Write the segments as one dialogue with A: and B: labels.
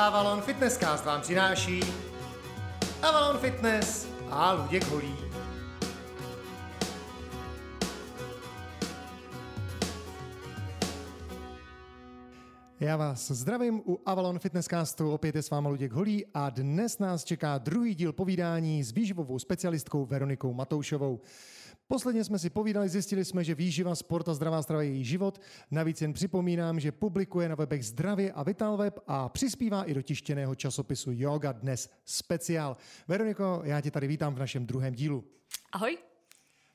A: Avalon Fitnesscast vám přináší Avalon Fitness a Luděk Holí. Já vás zdravím u Avalon Fitnesscastu, opět je s váma Luděk Holí a dnes nás čeká druhý díl povídání s výživovou specialistkou Veronikou Matoušovou. Posledně jsme si povídali, zjistili jsme, že výživa, sport a zdravá strava je její život. Navíc jen připomínám, že publikuje na webech Zdravě a Vitalweb a přispívá i do tištěného časopisu Yoga Dnes speciál. Veroniko, já tě tady vítám v našem druhém dílu.
B: Ahoj.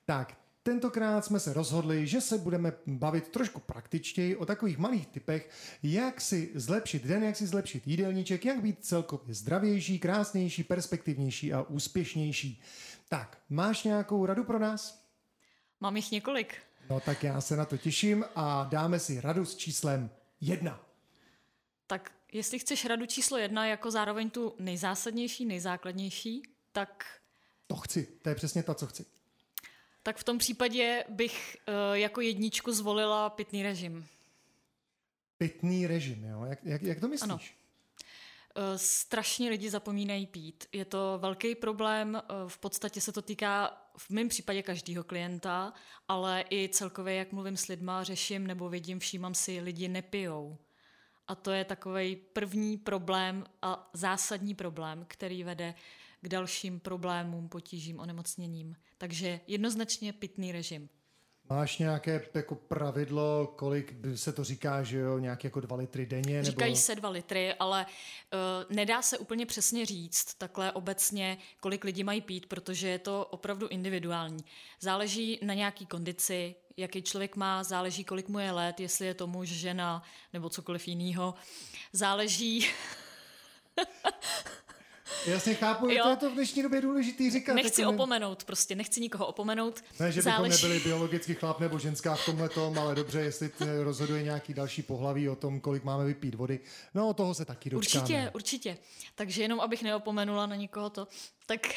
A: Tak, Tentokrát jsme se rozhodli, že se budeme bavit trošku praktičtěji o takových malých typech, jak si zlepšit den, jak si zlepšit jídelníček, jak být celkově zdravější, krásnější, perspektivnější a úspěšnější. Tak, máš nějakou radu pro nás?
B: Mám jich několik.
A: No tak já se na to těším a dáme si radu s číslem jedna.
B: Tak jestli chceš radu číslo jedna jako zároveň tu nejzásadnější, nejzákladnější, tak...
A: To chci, to je přesně to, co chci.
B: Tak v tom případě bych uh, jako jedničku zvolila pitný režim.
A: Pitný režim, jo? Jak, jak, jak to myslíš?
B: Ano. Eh, strašně lidi zapomínají pít. Je to velký problém, eh, v podstatě se to týká v mém případě každého klienta, ale i celkově, jak mluvím s lidma, řeším nebo vidím, všímám si, lidi nepijou. A to je takový první problém a zásadní problém, který vede k dalším problémům, potížím, onemocněním. Takže jednoznačně pitný režim.
A: Máš nějaké jako pravidlo, kolik se to říká, že jo, nějak jako dva litry denně? Nebo...
B: Říkají se dva litry, ale uh, nedá se úplně přesně říct takhle obecně, kolik lidí mají pít, protože je to opravdu individuální. Záleží na nějaký kondici, jaký člověk má, záleží, kolik mu je let, jestli je to muž, žena nebo cokoliv jiného. Záleží...
A: Jasně chápu, jo. to je to v dnešní době důležitý říkat.
B: Nechci jako opomenout, prostě nechci nikoho opomenout.
A: Ne, že Záleží... bychom nebyli biologický chlap nebo ženská v tomhle tom, ale dobře, jestli rozhoduje nějaký další pohlaví o tom, kolik máme vypít vody, no o toho se taky dočkáme.
B: Určitě, určitě. Takže jenom abych neopomenula na nikoho to, tak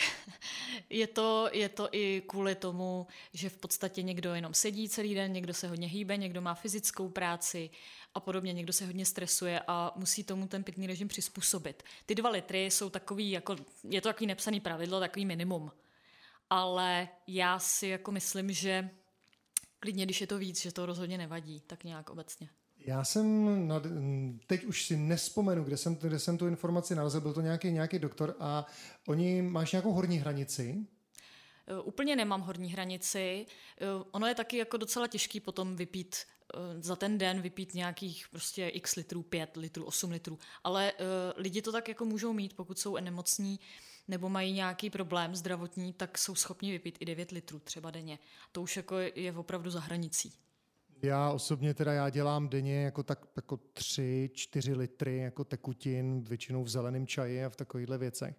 B: je to, je to i kvůli tomu, že v podstatě někdo jenom sedí celý den, někdo se hodně hýbe, někdo má fyzickou práci a podobně, někdo se hodně stresuje a musí tomu ten pitný režim přizpůsobit. Ty dva litry jsou takový, jako, je to takový nepsaný pravidlo, takový minimum. Ale já si jako myslím, že klidně, když je to víc, že to rozhodně nevadí, tak nějak obecně.
A: Já jsem, nad, teď už si nespomenu, kde jsem, kde jsem tu informaci nalezl, byl to nějaký, nějaký doktor a oni, máš nějakou horní hranici?
B: E, úplně nemám horní hranici. E, ono je taky jako docela těžký potom vypít e, za ten den vypít nějakých prostě x litrů, 5 litrů, 8 litrů. Ale lidi to tak jako můžou mít, pokud jsou nemocní nebo mají nějaký problém zdravotní, tak jsou schopni vypít i 9 litrů třeba denně. To už jako je opravdu za hranicí.
A: Já osobně teda já dělám denně jako tak jako tři, čtyři litry jako tekutin, většinou v zeleném čaji a v takovýchhle věcech.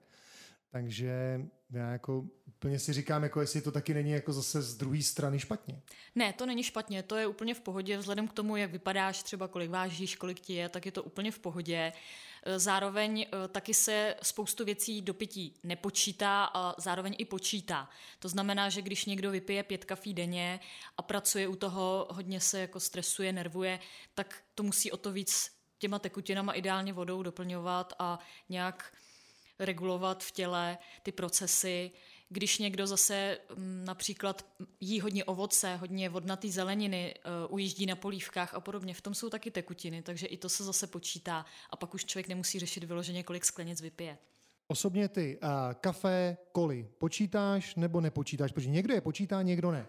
A: Takže já jako úplně si říkám, jako jestli to taky není jako zase z druhé strany špatně.
B: Ne, to není špatně, to je úplně v pohodě, vzhledem k tomu, jak vypadáš, třeba kolik vážíš, kolik ti je, tak je to úplně v pohodě. E, zároveň e, taky se spoustu věcí do pití nepočítá a zároveň i počítá. To znamená, že když někdo vypije pět kafí denně a pracuje u toho, hodně se jako stresuje, nervuje, tak to musí o to víc těma tekutinama ideálně vodou doplňovat a nějak regulovat v těle ty procesy. Když někdo zase mm, například jí hodně ovoce, hodně vodnatý zeleniny, uh, ujíždí na polívkách a podobně, v tom jsou taky tekutiny, takže i to se zase počítá a pak už člověk nemusí řešit vyloženě, kolik sklenic vypije.
A: Osobně ty uh, kafe, koly počítáš nebo nepočítáš? Protože někdo je počítá, někdo ne.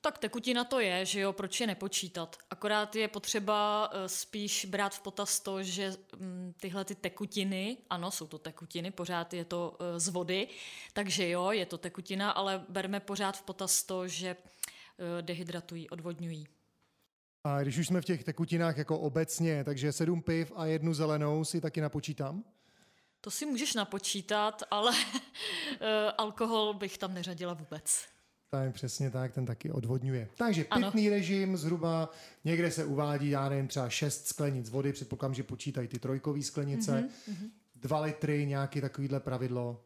B: Tak tekutina to je, že jo, proč je nepočítat? Akorát je potřeba eh, spíš brát v potaz to, že mm, tyhle ty tekutiny, ano, jsou to tekutiny, pořád je to eh, z vody, takže jo, je to tekutina, ale berme pořád v potaz to, že eh, dehydratují, odvodňují.
A: A když už jsme v těch tekutinách jako obecně, takže sedm piv a jednu zelenou si taky napočítám?
B: To si můžeš napočítat, ale alkohol bych tam neřadila vůbec.
A: Tak přesně tak, ten taky odvodňuje. Takže pitný ano. režim zhruba někde se uvádí, já nevím, třeba 6 sklenic vody, předpokládám, že počítají ty trojkové sklenice, mm-hmm. 2 litry, nějaký takovýhle pravidlo.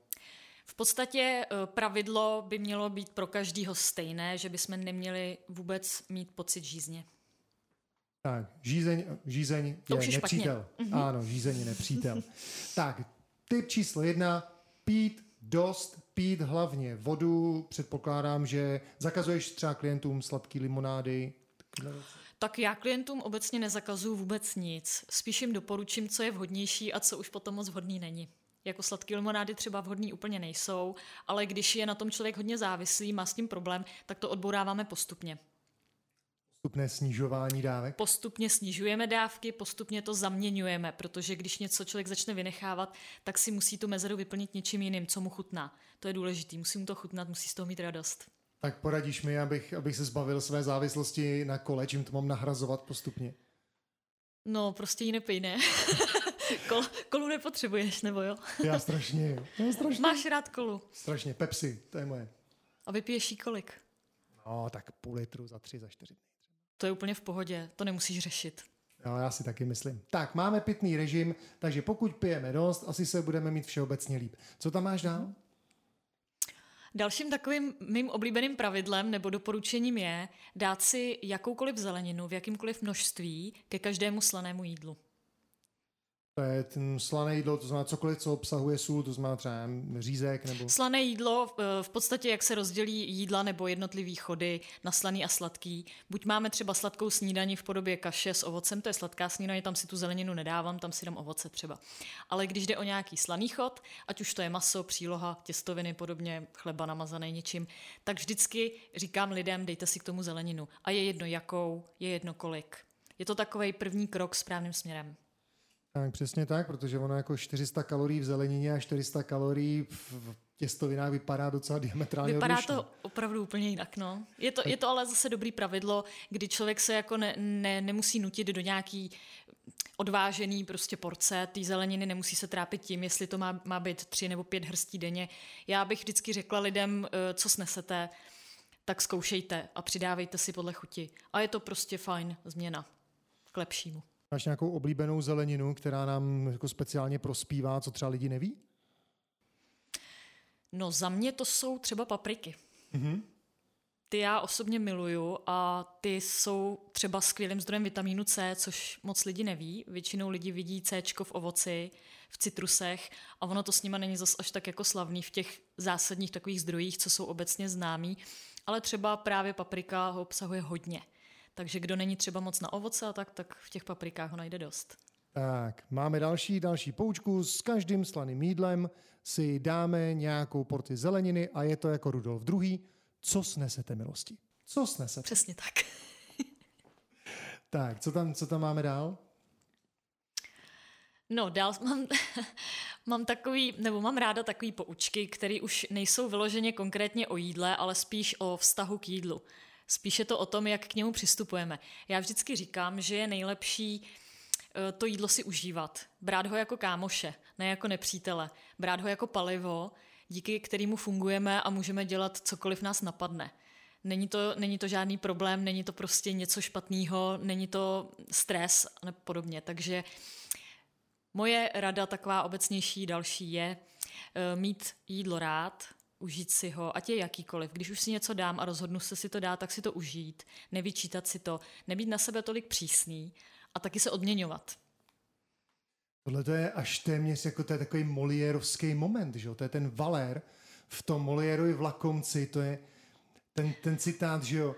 B: V podstatě eh, pravidlo by mělo být pro každýho stejné, že bychom neměli vůbec mít pocit žízně.
A: Tak, žízeň, žízeň
B: To
A: je
B: už je
A: nepřítel. Ano, žízeň je nepřítel. tak, tip číslo jedna, pít dost, pít hlavně vodu. Předpokládám, že zakazuješ třeba klientům sladký limonády.
B: Tak já klientům obecně nezakazuju vůbec nic. Spíš jim doporučím, co je vhodnější a co už potom moc vhodný není. Jako sladké limonády třeba vhodný úplně nejsou, ale když je na tom člověk hodně závislý, má s tím problém, tak to odbouráváme postupně.
A: Postupné snižování dávek.
B: Postupně snižujeme dávky, postupně to zaměňujeme, protože když něco člověk začne vynechávat, tak si musí tu mezeru vyplnit něčím jiným, co mu chutná. To je důležité, musí mu to chutnat, musí z toho mít radost.
A: Tak poradíš mi, abych, abych se zbavil své závislosti na kole, čím to mám nahrazovat postupně.
B: No, prostě ji nepij, ne? Kol, kolu nepotřebuješ, nebo jo?
A: Já strašně, já strašně,
B: Máš rád kolu
A: strašně, Pepsi, to je moje.
B: a vypiješ jí kolik?
A: No, tak půl litru za tři, za čtyři.
B: To je úplně v pohodě, to nemusíš řešit.
A: Jo, já si taky myslím. Tak, máme pitný režim, takže pokud pijeme dost, asi se budeme mít všeobecně líp. Co tam máš dál?
B: Dalším takovým mým oblíbeným pravidlem nebo doporučením je dát si jakoukoliv zeleninu v jakýmkoliv množství ke každému slanému jídlu.
A: To je ten slané jídlo, to znamená cokoliv, co obsahuje sůl, to znamená třeba řízek nebo...
B: Slané jídlo, eh, v podstatě jak se rozdělí jídla nebo jednotlivý chody na slaný a sladký. Buď máme třeba sladkou snídani v podobě kaše s ovocem, to je sladká snídaně, tam si tu zeleninu nedávám, tam si dám ovoce třeba. Ale když jde o nějaký slaný chod, ať už to je maso, příloha, těstoviny, podobně chleba namazaný něčím, tak vždycky říkám lidem, dejte si k tomu zeleninu. A je jedno jakou, je jedno kolik. Je to takový první krok správným směrem.
A: Tak přesně tak, protože ono jako 400 kalorií v zelenině a 400 kalorií v těstovinách vypadá docela diametrálně
B: Vypadá
A: odlišně.
B: to opravdu úplně jinak, no. Je to, je to ale zase dobrý pravidlo, kdy člověk se jako ne, ne, nemusí nutit do nějaký odvážený prostě porce té zeleniny, nemusí se trápit tím, jestli to má, má být tři nebo pět hrstí denně. Já bych vždycky řekla lidem, eh, co snesete, tak zkoušejte a přidávejte si podle chuti. A je to prostě fajn změna k lepšímu.
A: Máš nějakou oblíbenou zeleninu, která nám jako speciálně prospívá, co třeba lidi neví?
B: No za mě to jsou třeba papriky.
A: Mhm.
B: Ty já osobně miluju a ty jsou třeba skvělým zdrojem vitamínu C, což moc lidi neví. Většinou lidi vidí C v ovoci, v citrusech a ono to s nima není zas až tak jako slavný v těch zásadních takových zdrojích, co jsou obecně známí, ale třeba právě paprika ho obsahuje hodně. Takže kdo není třeba moc na ovoce a tak, tak v těch paprikách ho najde dost.
A: Tak, máme další, další poučku. S každým slaným jídlem si dáme nějakou porci zeleniny a je to jako Rudolf II. Co snesete, milosti? Co snesete?
B: Přesně tak.
A: Tak, co tam, co tam máme dál?
B: No, dál mám, mám takový, nebo mám ráda takový poučky, které už nejsou vyloženě konkrétně o jídle, ale spíš o vztahu k jídlu. Spíš je to o tom, jak k němu přistupujeme. Já vždycky říkám, že je nejlepší eh, to jídlo si užívat. Brát ho jako kámoše, ne jako nepřítele. Brát ho jako palivo, díky kterému fungujeme a můžeme dělat cokoliv nás napadne. Není to, není to žádný problém, není to prostě něco špatného, není to stres a podobně. Takže Moje rada taková obecnější další je eh, mít jídlo rád, užít si ho, ať je jakýkoliv. Když už si něco dám a rozhodnu se si to dát, tak si to užít, nevyčítat si to, nebýt na sebe tolik přísný a taky se odměňovat.
A: Tohle to je až téměř jako to je takový Moliérovský moment, že jo? To je ten Valér v tom Moliérovi vlakomci, to je ten, ten citát, že jo?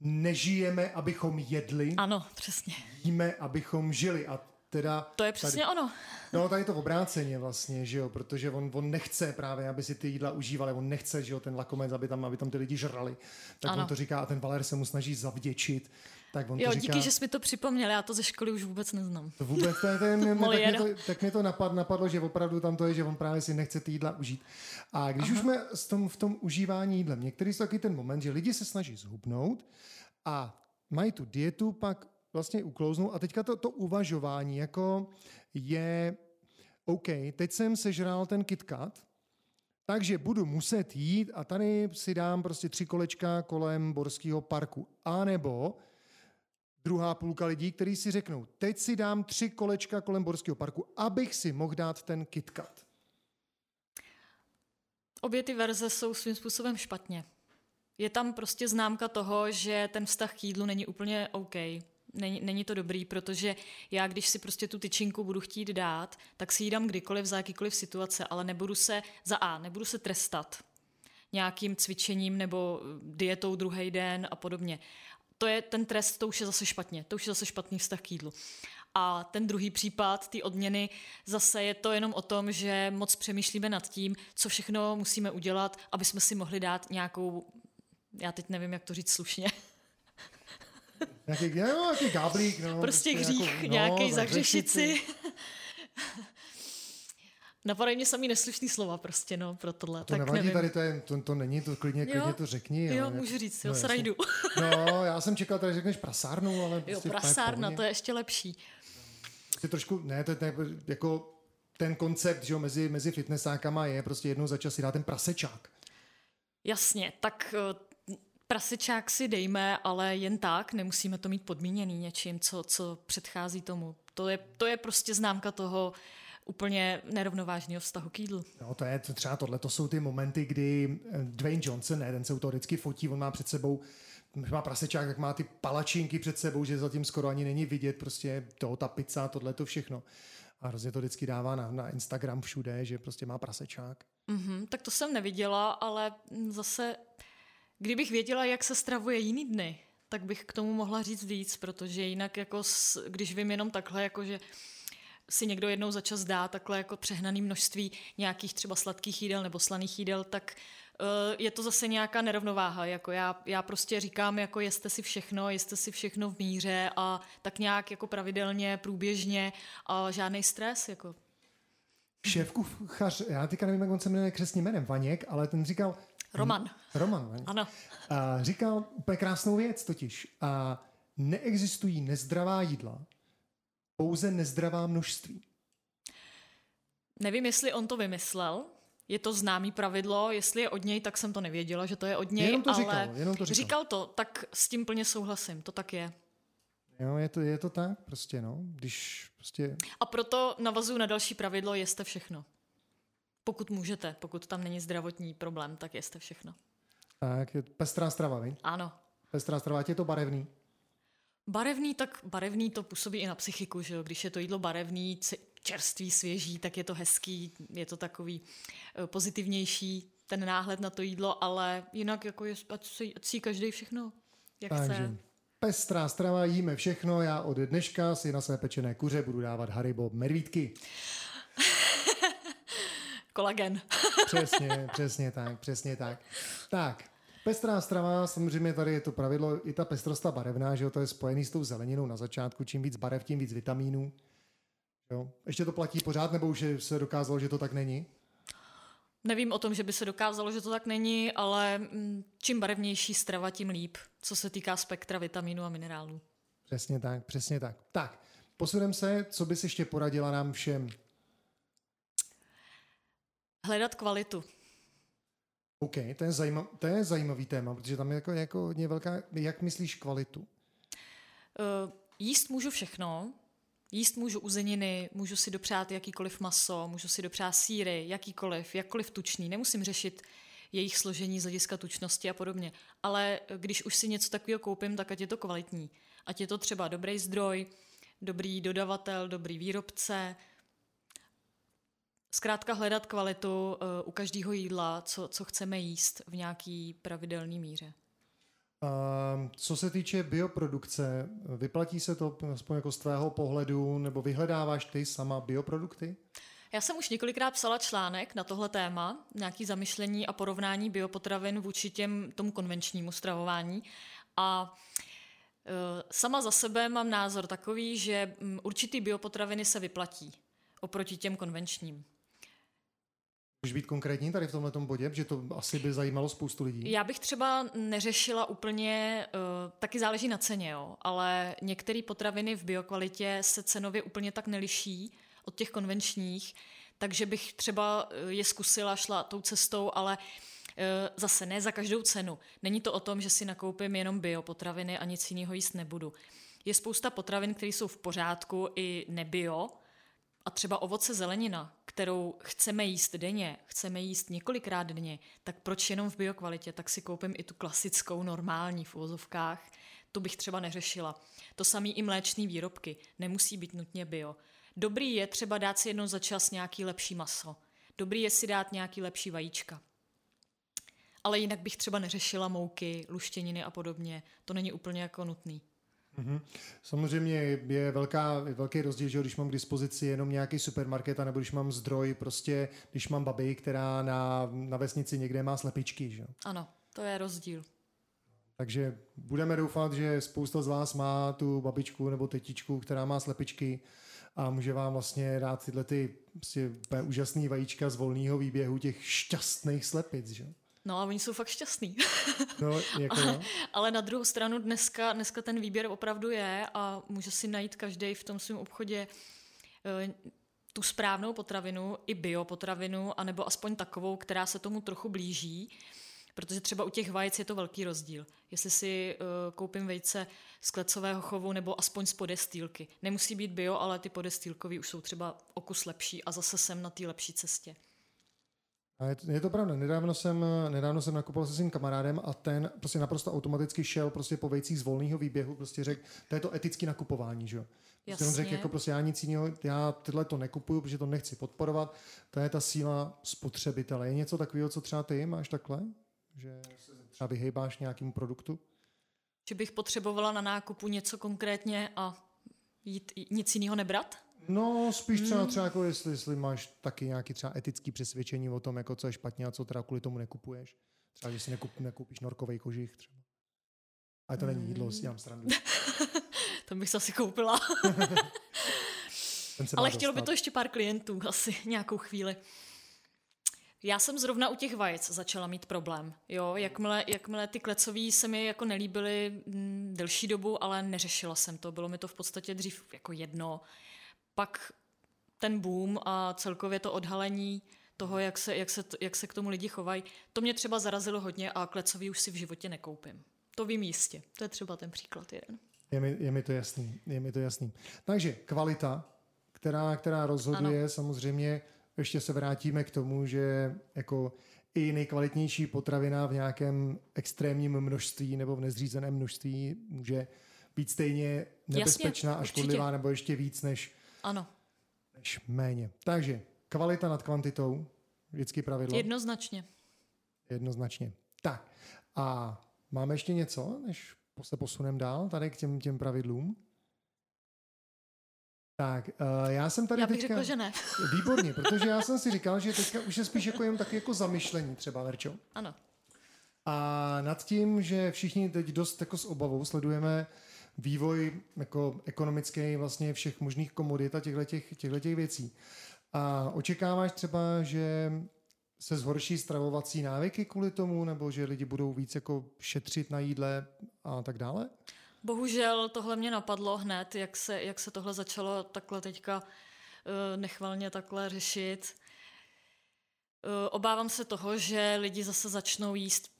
A: Nežijeme, abychom jedli,
B: Ano, přesně.
A: jíme, abychom žili. A teda
B: To je přesně
A: tady,
B: ono.
A: No, tady je to v obráceně vlastně, že jo, protože on, on nechce právě, aby si ty jídla užívali, on nechce, že jo, ten lakomec, aby tam, aby tam ty lidi žrali. Tak
B: Ano.
A: on to říká a ten Valér se mu snaží zavděčit. Tak on
B: Jo,
A: to říká,
B: díky, že jsi mi to připomněl, já to ze školy už vůbec neznám.
A: to vůbec, to, je- to, je- mě- tak, mě to, tak mě to napad, napadlo, že opravdu tam to je, že on právě si nechce ty jídla užít. A když Aha. už jsme s tom, v tom užívání jídlem, některý jsou taky ten moment, že lidi se snaží zhubnout a mají tu dietu, pak vlastně uklouznou a teďka to, to uvažování jako je OK, teď jsem sežral ten KitKat, takže budu muset jít a tady si dám prostě tři kolečka kolem Borského parku. A nebo druhá půlka lidí, kteří si řeknou, teď si dám tři kolečka kolem Borského parku, abych si mohl dát ten KitKat.
B: Obě ty verze jsou svým způsobem špatně. Je tam prostě známka toho, že ten vztah k jídlu není úplně OK. Není, není to dobrý, protože já, když si prostě tu tyčinku budu chtít dát, tak si ji dám kdykoliv za jakýkoliv situace, ale nebudu se za A, nebudu se trestat nějakým cvičením nebo dietou druhý den a podobně. To je ten trest, to už je zase špatně, to už je zase špatný vztah k jídlu. A ten druhý případ, ty odměny, zase je to jenom o tom, že moc přemýšlíme nad tím, co všechno musíme udělat, aby jsme si mohli dát nějakou, já teď nevím, jak to říct slušně,
A: Nějaký, no, nějaký gáblík, no.
B: Prostě, prostě hřích, jako, no, nějaký zahřešit si. Napadají mě samý neslušný slova prostě, no, pro tohle.
A: To
B: tak
A: nevadí,
B: nevím.
A: tady to, je, to, to není, to klidně, klidně
B: Jo.
A: to řekni.
B: Jo,
A: ale
B: můžu říct, jo,
A: no,
B: srajdu.
A: No, já jsem čekal, tady řekneš prasárnu, ale
B: Jo,
A: prostě
B: prasárna,
A: to
B: je ještě lepší.
A: je trošku, ne, to je jako ten koncept, že jo, mezi, mezi fitnessákama je prostě jednou za čas si dá ten prasečák.
B: Jasně, tak eh, prasečák si dejme, ale jen tak, nemusíme to mít podmíněný něčím, co, co předchází tomu. To je, to je prostě známka toho úplně nerovnovážného vztahu k jídlu.
A: No, to je to, třeba tohle, to jsou ty momenty, kdy eh, Dwayne Johnson, ne, ten se u toho vždycky fotí, on má před sebou má prasečák, tak má ty palačinky před sebou, že zatím skoro ani není vidět, prostě toho, ta pizza, tohle to všechno. A hrozně to vždycky dává na, na Instagram všude, že prostě má prasečák.
B: Mhm, tak to jsem neviděla, ale zase, kdybych věděla, jak se stravuje jiný dny, tak bych k tomu mohla říct víc, protože jinak jako, s, když vím jenom takhle, jako že si někdo jednou za čas dá takhle jako přehnaný množství nějakých třeba sladkých jídel nebo slaných jídel, tak uh, je to zase nějaká nerovnováha. Jako já, já prostě říkám, jako jeste si všechno, jeste si všechno v míře a tak nějak jako pravidelně, průběžně a žádný stres. Jako.
A: Šéf kuchař, já teďka nevím, jak on se jmenuje křesním jménem, Vaněk, ale ten říkal...
B: Roman.
A: Roman, Vaněk.
B: Ano.
A: A říkal úplně krásnou věc totiž. A neexistují nezdravá jídla, pouze nezdravá množství.
B: Nevím, jestli on to vymyslel, je to známý pravidlo, jestli je od něj, tak jsem to nevěděla, že to je od něj,
A: Jenom to
B: ale
A: říkal, jenom to říkal.
B: říkal to, tak s tím plně souhlasím, to tak je.
A: Jo, je to, je to tak prostě, no. Když prostě...
B: A proto navazuju na další pravidlo, jeste všechno. Pokud můžete, pokud tam není zdravotní problém, tak jeste všechno.
A: Tak, je pestrá strava, vi?
B: Ano.
A: Pestrá strava, je to barevný.
B: Barevný, tak barevný to působí i na psychiku, že jo? Když je to jídlo barevný, čerstvý, svěží, tak je to hezký, je to takový eh, pozitivnější, ten náhled na to jídlo, ale jinak jako je, ať si, ať si každý všechno, jak
A: Takže
B: chce.
A: pestrá strava, jíme všechno. Já od dneška si na své pečené kuře budu dávat Haribo medvídky.
B: Kolagen.
A: Přesně, přesně tak, přesně tak. Tak, pestrá strava, samozřejmě tady je to pravidlo, i ta pestrost ta barevná, že jo, to je spojený s tou zeleninou na začátku, čím víc barev, tím víc vitamínů. Jo. Ještě to platí pořád, nebo už se dokázalo, že to tak není?
B: Nevím o tom, že by se dokázalo, že to tak není, ale mm, čím barevnější strava, tím líp, co se týká spektra vitamínů a minerálů.
A: Přesně tak, přesně tak. Tak, posuneme se, co bys ještě poradila nám všem?
B: Hledat kvalitu.
A: OK, to je, zajímav, to je zajímavý téma, protože tam je jako, jako hodně velká, jak myslíš kvalitu?
B: Uh, jíst můžu všechno, jíst můžu uzeniny, můžu si dopřát jakýkoliv maso, můžu si dopřát síry, jakýkoliv, jakkoliv tučný, nemusím řešit jejich složení z hlediska tučnosti a podobně. Ale když už si něco takového koupím, tak ať je to kvalitní. Ať je to třeba dobrý zdroj, dobrý dodavatel, dobrý výrobce. Zkrátka hledat kvalitu uh, u každého jídla, co, co chceme jíst v nějaký pravidelný míře.
A: Um, co se týče bioprodukce, vyplatí se to aspoň jako z tvého pohledu, nebo vyhledáváš ty sama bioprodukty?
B: Já jsem už několikrát psala článek na tohle téma, nějaký zamyšlení a porovnání biopotravin vůči těm, tomu konvenčnímu stravování. A e, sama za sebe mám názor takový, že mm, určitý biopotraviny se vyplatí oproti těm konvenčním.
A: Můžeš být konkrétní tady v tomhle bodě, že to asi by zajímalo spoustu lidí.
B: Já bych třeba neřešila úplně, uh, taky záleží na ceně, jo, ale některé potraviny v biokvalitě se cenově úplně tak neliší od těch konvenčních, takže bych třeba eh, je zkusila, šla tou cestou, ale eh, zase ne za každou cenu. Není to o tom, že si nakoupím jenom biopotraviny a nic jiného jíst nebudu. Je spousta potravin, které jsou v pořádku i nebio, a třeba ovoce zelenina, kterou chceme jíst denně, chceme jíst několikrát denně, tak proč jenom v biokvalitě? Tak si koupím i tu klasickou, normální v uvozovkách, to bych třeba neřešila. To samý i mléčné výrobky, nemusí být nutně bio. Dobrý je třeba dát si jednou za čas nějaký lepší maso. Dobrý je si dát nějaký lepší vajíčka. Ale jinak bych třeba neřešila mouky, luštěniny a podobně. To není úplně jako nutný.
A: Mm-hmm. Samozřejmě je velká, velký rozdíl, že když mám k dispozici jenom nějaký supermarket, nebo když mám zdroj, prostě když mám babi, která na, na vesnici někde má slepičky. Že?
B: Ano, to je rozdíl.
A: Takže budeme doufat, že spousta z vás má tu babičku nebo tetičku, která má slepičky a může vám vlastně dát tyhle ty prostě úžasné vajíčka z volného výběhu těch šťastných slepic. Že?
B: No a oni jsou fakt šťastní.
A: No, jako
B: ale, ale na druhou stranu dneska, dneska ten výběr opravdu je a může si najít každý v tom svém obchodě eh, tu správnou potravinu, i biopotravinu, anebo aspoň takovou, která se tomu trochu blíží. Protože třeba u těch vajec je to velký rozdíl. Jestli si uh, koupím vejce z klecového chovu nebo aspoň z podestýlky. Nemusí být bio, ale ty podestýlkový už jsou třeba o kus lepší a zase jsem na té lepší cestě.
A: A je, to, je to pravda. Nedávno jsem, nedávno jsem nakupoval se svým kamarádem a ten prostě naprosto automaticky šel prostě po vejcích z volného výběhu, prostě řekl, to je to etické nakupování, že jo. Prostě on řekl, jako prostě já nic jiného, já tyhle to nekupuju, protože to nechci podporovat. To je ta síla spotřebitele. Je něco takového, co třeba ty máš takhle? Že se třeba vyhejbáš nějakému produktu?
B: Že bych potřebovala na nákupu něco konkrétně a jít, nic jiného nebrat?
A: No, spíš třeba, hmm. třeba jako jestli, jestli máš taky nějaký třeba etický přesvědčení o tom, jako co je špatně a co teda kvůli tomu nekupuješ. Třeba, že si nekup, nekoupíš norkový kožich třeba. Ale to není jídlo, si dělám srandu.
B: to bych se asi koupila. Ale chtělo by to ještě pár klientů asi nějakou chvíli. Já jsem zrovna u těch vajec začala mít problém. Jo, jakmile, jakmile ty klecový se mi jako nelíbily mm, delší dobu, ale neřešila jsem to. Bylo mi to v podstatě dřív jako jedno pak ten boom a celkově to odhalení toho, jak se, jak se, jak se k tomu lidi chovají, to mě třeba zarazilo hodně a klecový už si v životě nekoupím. To vím jistě. To je třeba ten příklad jeden.
A: Je mi, je mi to jasný. Je mi to jasný. Takže kvalita, která, která rozhoduje, ano. samozřejmě ještě se vrátíme k tomu, že jako i nejkvalitnější potravina v nějakém extrémním množství nebo v nezřízeném množství může být stejně nebezpečná Jasně, a škodlivá určitě. nebo ještě víc než
B: ano.
A: Než méně. Takže kvalita nad kvantitou, vždycky pravidlo.
B: Jednoznačně.
A: Jednoznačně. Tak a máme ještě něco, než se posuneme dál tady k těm, těm pravidlům? Tak, uh, já jsem tady
B: já bych
A: teďka...
B: řekl, že ne.
A: Výborně, protože já jsem si říkal, že teďka už je spíš jako jen taky jako zamyšlení třeba, Verčo.
B: Ano.
A: A nad tím, že všichni teď dost jako s obavou sledujeme vývoj jako ekonomický vlastně všech možných komodit a těchto těch věcí. A očekáváš třeba, že se zhorší stravovací návyky kvůli tomu, nebo že lidi budou víc jako šetřit na jídle a tak dále?
B: Bohužel tohle mě napadlo hned, jak se, jak se tohle začalo takhle teďka uh, nechvalně takhle řešit. Uh, obávám se toho, že lidi zase začnou jíst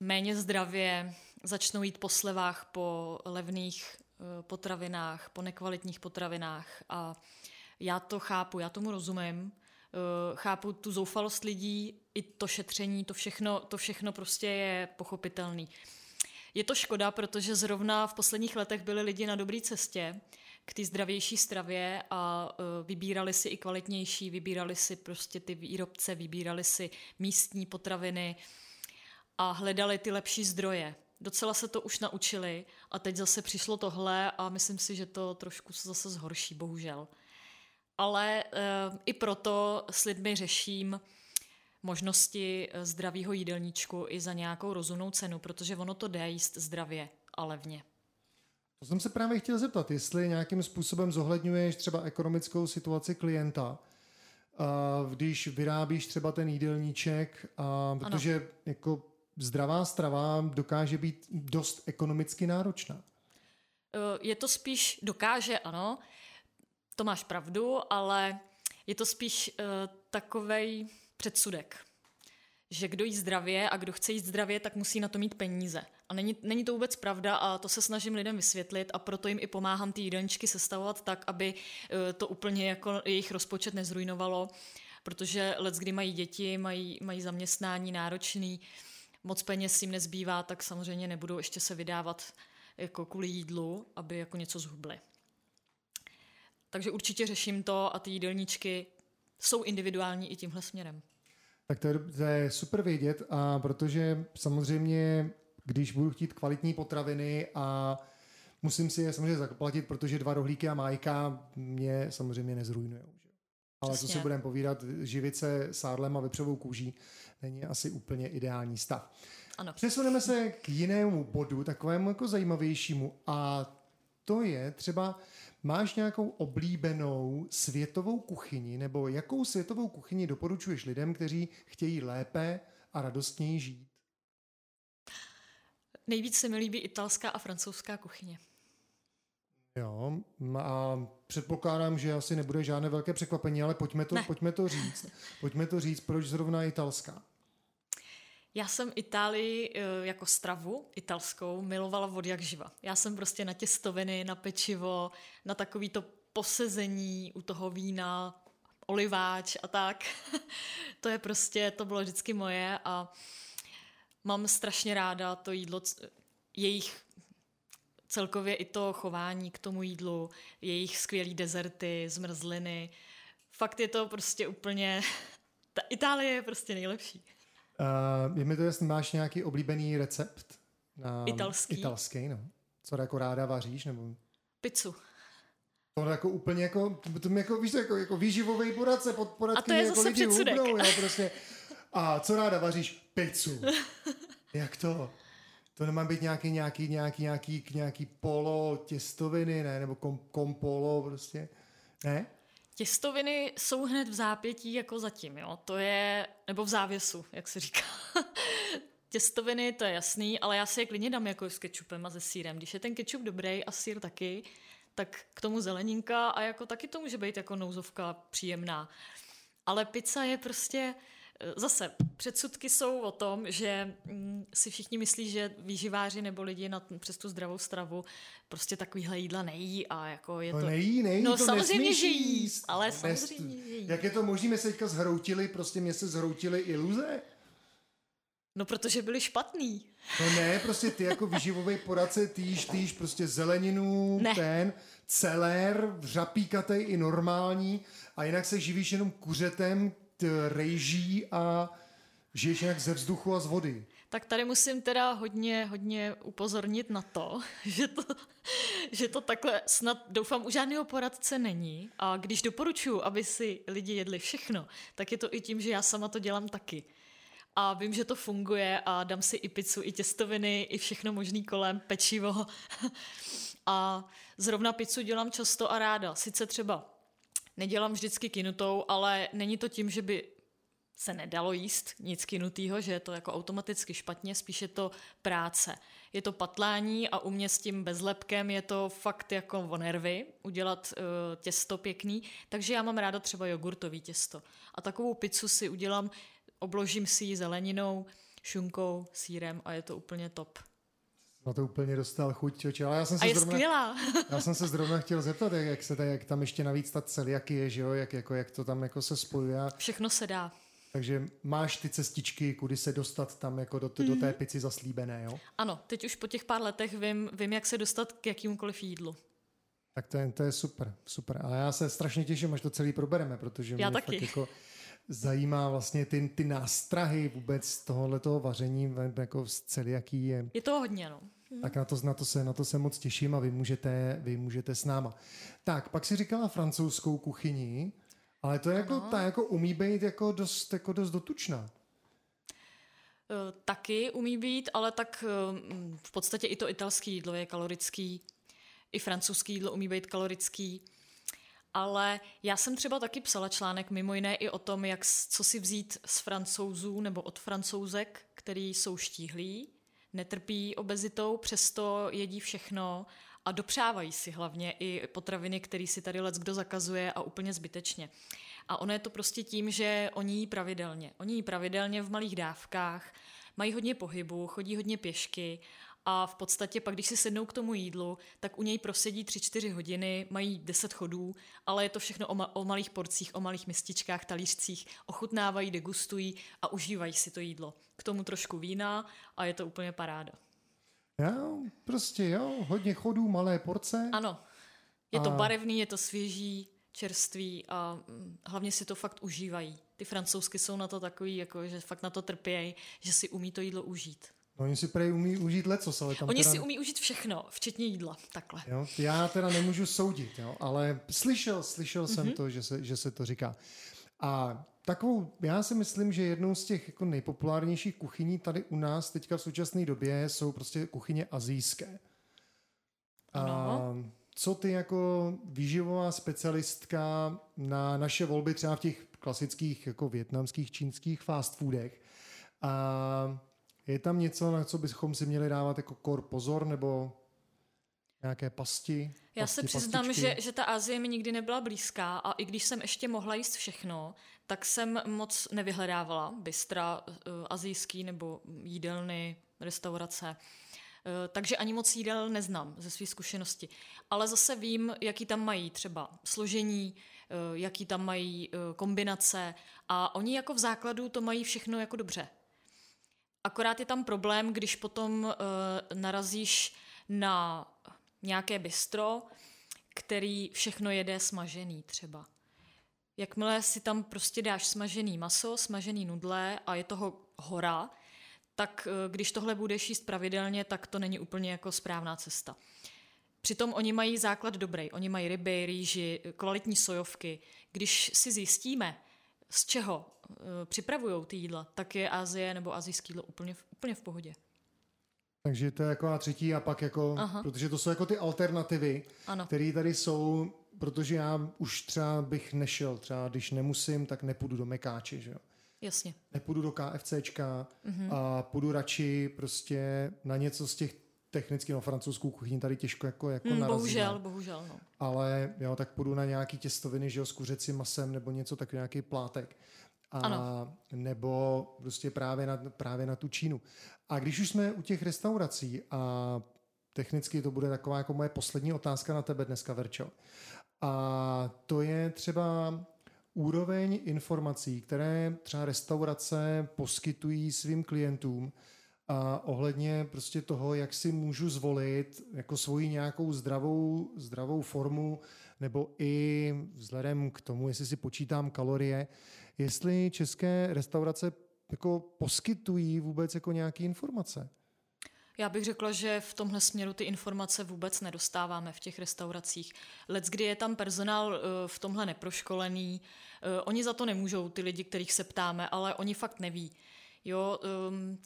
B: méně zdravě, začnou jít po slevách, po levných eh, potravinách, po nekvalitních potravinách a já to chápu, já tomu rozumím, eh, chápu tu zoufalost lidí, i to šetření, to všechno, to všechno prostě je pochopitelný. Je to škoda, protože zrovna v posledních letech byli lidi na dobré cestě k té zdravější stravě a eh, vybírali si i kvalitnější, vybírali si prostě ty výrobce, vybírali si místní potraviny a hledali ty lepší zdroje docela se to už naučili a teď zase přišlo tohle a myslím si, že to trošku se zase zhorší, bohužel. Ale e, i proto s lidmi řeším možnosti eh, zdravého jídelníčku i za nějakou rozumnou cenu, protože ono to jde jíst zdravě a levně.
A: To jsem se právě chtěl zeptat, jestli nějakým způsobem zohledňuješ třeba ekonomickou situaci klienta, když vyrábíš třeba ten jídelníček, a, protože ano. jako zdravá strava dokáže být dost ekonomicky náročná.
B: Eh, je to spíš, dokáže, ano, to máš pravdu, ale je to spíš uh, takovej předsudek, že kdo jí zdravě a kdo chce jít zdravě, tak musí na to mít peníze. A není, není to vůbec pravda a to se snažím lidem vysvětlit a proto jim i pomáhám ty jídelníčky sestavovat tak, aby uh, to úplně jako jejich rozpočet nezrujnovalo, protože let, kdy mají děti, mají, mají zaměstnání náročný, uh, moc peněz jim nezbývá, tak samozřejmě nebudou ještě se vydávat jako kvůli jídlu, aby jako něco zhubly. Takže určitě řeším to a ty jídelníčky jsou individuální i tímhle směrem.
A: Tak to je, to je super vědět, a protože samozřejmě, když budu chtít kvalitní potraviny a musím si je samozřejmě zaplatit, protože dva rohlíky a májka mě samozřejmě nezrujnujou. Ale Přesně. co si budeme povídat, živit se sádlem a vepřovou kůží není asi úplně ideální stav.
B: Ano.
A: Přesuneme se k jinému bodu, takovému jako zajímavějšímu a to je třeba, máš nějakou oblíbenou světovou kuchyni nebo jakou světovou kuchyni doporučuješ lidem, kteří chtějí lépe a radostněji žít?
B: Nejvíc se mi líbí italská a francouzská kuchyně.
A: Jo, a předpokládám, že asi nebude žádné velké překvapení, ale pojďme to, pojďme to říct. Pojďme to říct, proč zrovna italská.
B: Já jsem Itálii eh, jako stravu italskou milovala od jak živa. Já jsem prostě na těstoviny, na pečivo, na takový to posezení u toho vína, oliváč a tak. to je prostě, to bylo vždycky moje a mám strašně ráda to jídlo, jejich celkově i to chování k tomu jídlu, jejich skvělý dezerty, zmrzliny. Fakt je to prostě úplně... Ta Itálie je prostě nejlepší.
A: Uh, je mi to jasný, máš nějaký oblíbený recept?
B: Na italský.
A: Italský, no. Co jako ráda vaříš? Nebo...
B: Pizzu.
A: To jako úplně jako, to jako, víš, jako, jako výživový poradce, pod poradky
B: A to je
A: jako
B: zase
A: lidi hubnou, jo, prostě. A co ráda vaříš? Pizzu. Jak to? To nemá být nějaký, nějaký, nějaký, nějaký, nějaký polo těstoviny, ne? Nebo kom, kompolo prostě. Ne?
B: Těstoviny jsou hned v zápětí jako zatím, jo. To je, nebo v závěsu, jak se říká. Těstoviny, to je jasný, ale já si je klidně dám jako s kečupem a se sírem. Když je ten kečup dobrý a sír taky, tak k tomu zeleninka a jako taky to může být jako nouzovka příjemná. Ale pizza je prostě, Zase, předsudky jsou o tom, že mm, si všichni myslí, že výživáři nebo lidi na, přes tu zdravou stravu prostě takovýhle jídla nejí a jako je
A: no
B: to...
A: nejí, nejí,
B: no
A: to
B: samozřejmě, že
A: jí,
B: ale no, samozřejmě, že jí.
A: Jak je to možné, my se teďka zhroutili, prostě mě se zhroutili iluze?
B: No, protože byli špatný.
A: No ne, prostě ty jako vyživový poradce, týž, týž prostě zeleninu, ne. ten, celer, řapíkatej i normální a jinak se živíš jenom kuřetem, rejží a žiješ nějak ze vzduchu a z vody.
B: Tak tady musím teda hodně, hodně upozornit na to, že to, že to takhle snad doufám u žádného poradce není. A když doporučuji, aby si lidi jedli všechno, tak je to i tím, že já sama to dělám taky. A vím, že to funguje a dám si i pizzu, i těstoviny, i všechno možný kolem, pečivo. A zrovna pizzu dělám často a ráda. Sice třeba nedělám vždycky kinutou, ale není to tím, že by se nedalo jíst nic kinutýho, že je to jako automaticky špatně, spíš je to práce. Je to patlání a u mě s tím bezlepkem je to fakt jako o nervy, udělat uh, těsto pěkný, takže já mám ráda třeba jogurtový těsto. A takovou pizzu si udělám, obložím si ji zeleninou, šunkou, sírem a je to úplně top
A: na to úplně dostal chuť, čoče. Ale já jsem
B: se
A: a
B: je zrovna, skvělá.
A: já jsem se zrovna chtěl zeptat, jak, jak, se tady, jak tam ještě navíc ta celiaky je, že jo? Jak, jako, jak to tam jako se spojuje.
B: Všechno se dá.
A: Takže máš ty cestičky, kudy se dostat tam jako do, t- mm-hmm. do té mhm. pici zaslíbené, jo?
B: Ano, teď už po těch pár letech vím, vím jak se dostat k jakýmkoliv jídlu.
A: Tak to je, to je super, super. A já se strašně těším, až to celý probereme, protože já mě taky. fakt jako zajímá vlastně ty, ty nástrahy vůbec tohoto vaření, jako z celiaký je.
B: Je to hodně, no.
A: Tak na to, na, to se, na to se moc těším a vy můžete, vy můžete s náma. Tak, pak si říkala francouzskou kuchyni, ale to je jako, ta jako umí být jako dost, jako dost dotučná.
B: Eh, taky umí být, ale tak eh, v podstatě i to italské jídlo je kalorický, i francouzský jídlo umí být kalorický. Ale já jsem třeba taky psala článek mimo jiné i o tom, jak, co si vzít z francouzů nebo od francouzek, který jsou štíhlí, netrpí obezitou, přesto jedí všechno a dopřávají si hlavně i potraviny, které si tady let kdo zakazuje a úplně zbytečně. A ono je to prostě tím, že oni jí pravidelně. Oni jí pravidelně v malých dávkách, mají hodně pohybu, chodí hodně pěšky a v podstatě pak, když si sednou k tomu jídlu, tak u něj prosedí 3-4 hodiny, mají 10 chodů, ale je to všechno o, ma- o malých porcích, o malých mističkách, talířcích, ochutnávají, degustují a užívají si to jídlo. K tomu trošku vína a je to úplně paráda.
A: Jo, prostě jo, hodně chodů, malé porce.
B: Ano, je to barevný, je to svěží, čerství a mm, hlavně si to fakt užívají. Ty francouzsky jsou na to takový, jako, že fakt na to trpějí, že si umí to jídlo užít.
A: No, oni si prej umí užít lecos, ale tam
B: Oni
A: teda...
B: si umí užít všechno, včetně jídla, takhle.
A: Jo, já teda nemůžu soudit, jo, ale slyšel, slyšel mm-hmm. jsem to, že se, že se to říká. A takovou, já si myslím, že jednou z těch jako nejpopulárnějších kuchyní tady u nás teďka v současné době jsou prostě kuchyně azijské.
B: Ano.
A: A co ty jako výživová specialistka na naše volby třeba v těch klasických jako větnamských, čínských fast foodech, a je tam něco, na co bychom si měli dávat jako kor pozor, nebo nějaké pasti?
B: Já
A: pasti,
B: se přiznám,
A: pastičky?
B: že, že ta Asie mi nikdy nebyla blízká a i když jsem ještě mohla jíst všechno, tak jsem moc nevyhledávala bystra uh, azijský nebo jídelny, restaurace. Uh, takže ani moc jídel neznám ze své zkušenosti. Ale zase vím, jaký tam mají třeba složení, uh, jaký tam mají kombinace a oni jako v základu to mají všechno jako dobře. Akorát je tam problém, když potom uh, narazíš na nějaké bistro, který všechno jede smažený třeba. Jakmile si tam prostě dáš smažený maso, smažený nudle a je toho hora, tak eh, když tohle budeš jíst pravidelně, tak to není úplně jako správná cesta. Přitom oni mají základ dobrý. Oni mají ryby, rýži, kvalitní sojovky. Když si zjistíme, z čeho uh, připravují ty jídla, tak je Asie nebo azijský jídlo úplně, v- úplně v pohodě.
A: Takže to je jako a třetí a pak jako,
B: Aha.
A: protože to jsou jako ty alternativy, které tady jsou, protože já už třeba bych nešel, třeba když nemusím, tak nepůjdu do Mekáče, že jo.
B: Jasně.
A: Nepůjdu do KFCčka
B: Mhm.
A: a půjdu radši prostě na něco z těch technicky, no francouzskou kuchyni tady těžko jako, jako
B: Hmm,
A: narazíme.
B: bohužel, bohužel. No.
A: Ale jo, tak půjdu na nějaký těstoviny, že jo, s kuřecím masem nebo něco takový, nějaký plátek. A
B: Ano.
A: nebo prostě právě na, právě na tu Čínu. A když už jsme u těch restaurací a technicky to bude taková jako moje poslední otázka na tebe dneska, Verčo. A to je třeba úroveň informací, které třeba restaurace poskytují svým klientům a ohledně prostě toho, jak si můžu zvolit jako svoji nějakou zdravou, zdravou formu, nebo i vzhledem k tomu, jestli si počítám kalorie, jestli české restaurace jako poskytují vůbec jako nějaké informace.
B: Já bych řekla, že v tomhle směru ty informace vůbec nedostáváme v těch restauracích. Lec, kdy je tam personál eh, v tomhle neproškolený, eh, oni za to nemůžou, ty lidi, kterých se ptáme, ale oni fakt neví. Jo, um,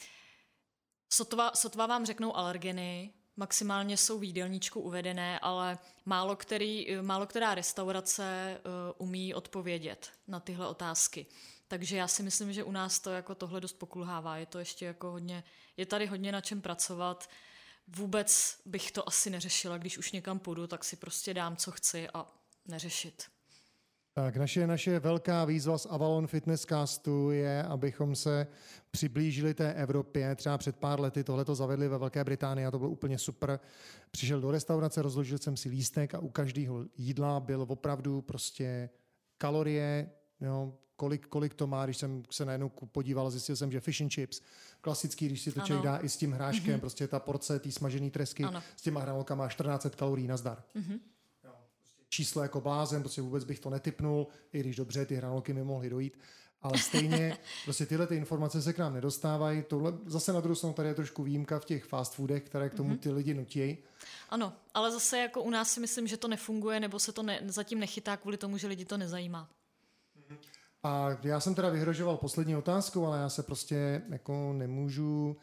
B: sotva, sotva vám řeknou alergeny, maximálně jsou v jídelníčku uvedené, ale málo, který, málo která restaurace eh, umí odpovědět na tyhle otázky. Takže já si myslím, že u nás to jako tohle dost pokulhává. Je to ještě jako hodně, je tady hodně na čem pracovat. Vůbec bych to asi neřešila, když už někam půjdu, tak si prostě dám, co chci a neřešit.
A: Tak naše, naše velká výzva z Avalon Fitness Castu je, abychom se přiblížili té Evropě. Třeba před pár lety tohle to zavedli ve Velké Británii a to bylo úplně super. Přišel do restaurace, rozložil jsem si lístek a u každého jídla byl opravdu prostě kalorie, jo, kolik, kolik to má, když jsem se najednou podíval, zjistil jsem, že fish and chips, klasický, když si to člověk dá i s tím hráškem, mm-hmm. prostě ta porce, ty smažený tresky,
B: Ano.
A: s těma hranolkama 1400 kalorií na zdar číslo jako blázen, prostě vůbec bych to netypnul, i když dobře, ty hranolky mi mohly dojít, ale stejně prostě tyhle ty informace se k nám nedostávají. Tohle zase na druhou stranu tady je trošku výjimka v těch fast foodech, které k tomu ty lidi nutí.
B: Ano, ale zase jako u nás si myslím, že to nefunguje, nebo se to ne, zatím nechytá kvůli tomu, že lidi to nezajímá.
A: A já jsem teda vyhrožoval poslední otázkou, ale já se prostě jako nemůžu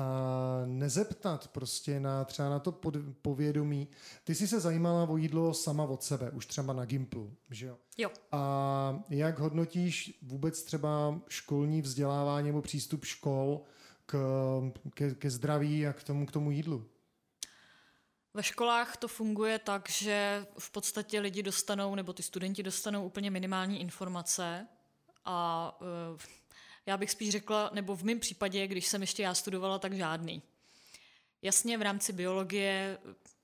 A: a nezeptat prostě na třeba na to pod, povědomí. Ty jsi se zajímala o jídlo sama od sebe, už třeba na Gimplu, že jo?
B: Jo.
A: A jak hodnotíš vůbec třeba školní vzdělávání nebo přístup škol k, ke, ke zdraví a k tomu, k tomu jídlu?
B: Ve školách to funguje tak, že v podstatě lidi dostanou, nebo ty studenti dostanou úplně minimální informace a eh, já bych spíš řekla, nebo v mém případě, když jsem ještě já studovala, tak žádný. Jasně v rámci biologie,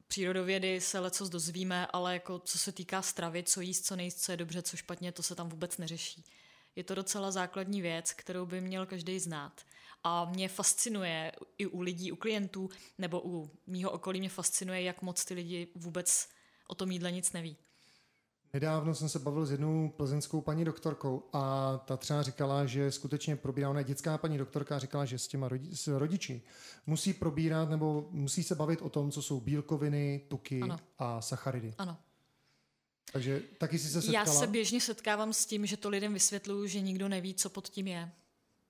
B: přírodovědy se leco dozvíme, ale jako co se týká stravy, co jíst, co nejíst, co je dobře, co špatně, to se tam vůbec neřeší. Je to docela základní věc, kterou by měl každý znát. A mě fascinuje i u lidí, u klientů, nebo u mýho okolí mě fascinuje, jak moc ty lidi vůbec o tom jídle nic neví.
A: Nedávno jsem se bavil s jednou plzeňskou paní doktorkou a ta třeba říkala, že skutečně probírá, ona dětská paní doktorka, říkala, že s těma rodi, s rodiči musí probírat nebo musí se bavit o tom, co jsou bílkoviny, tuky ano. a sacharidy.
B: Ano.
A: Takže taky si se setkala?
B: Já se běžně setkávám s tím, že to lidem vysvětluju, že nikdo neví, co pod tím je.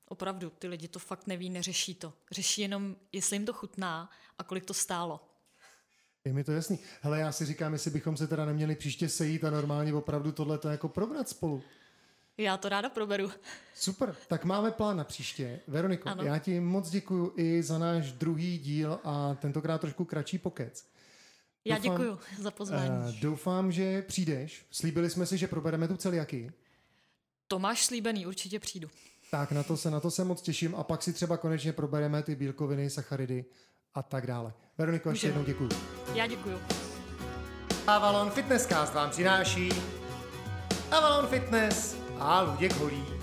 B: Opravdu, ty lidi to fakt neví, neřeší to. Řeší jenom, jestli jim to chutná a kolik to stálo.
A: Je mi to jasný. Hele, já si říkám, jestli bychom se teda neměli příště sejít a normálně opravdu tohle to jako probrat spolu.
B: Já to ráda proberu.
A: Super, tak máme plán na příště. Veroniko, ano. já ti moc děkuji i za náš druhý díl a tentokrát trošku kratší pokec.
B: Já doufám, děkuji za pozvání. Uh,
A: doufám, že přijdeš. Slíbili jsme si, že probereme tu celiaky.
B: To máš slíbený, určitě přijdu.
A: Tak na to se, na to se moc těším a pak si třeba konečně probereme ty bílkoviny, sacharidy a tak dále. Veroniko, ještě jednou děkuji.
B: Já děkuji.
A: Avalon Fitnesscast vám přináší Avalon Fitness a Luděk Holí.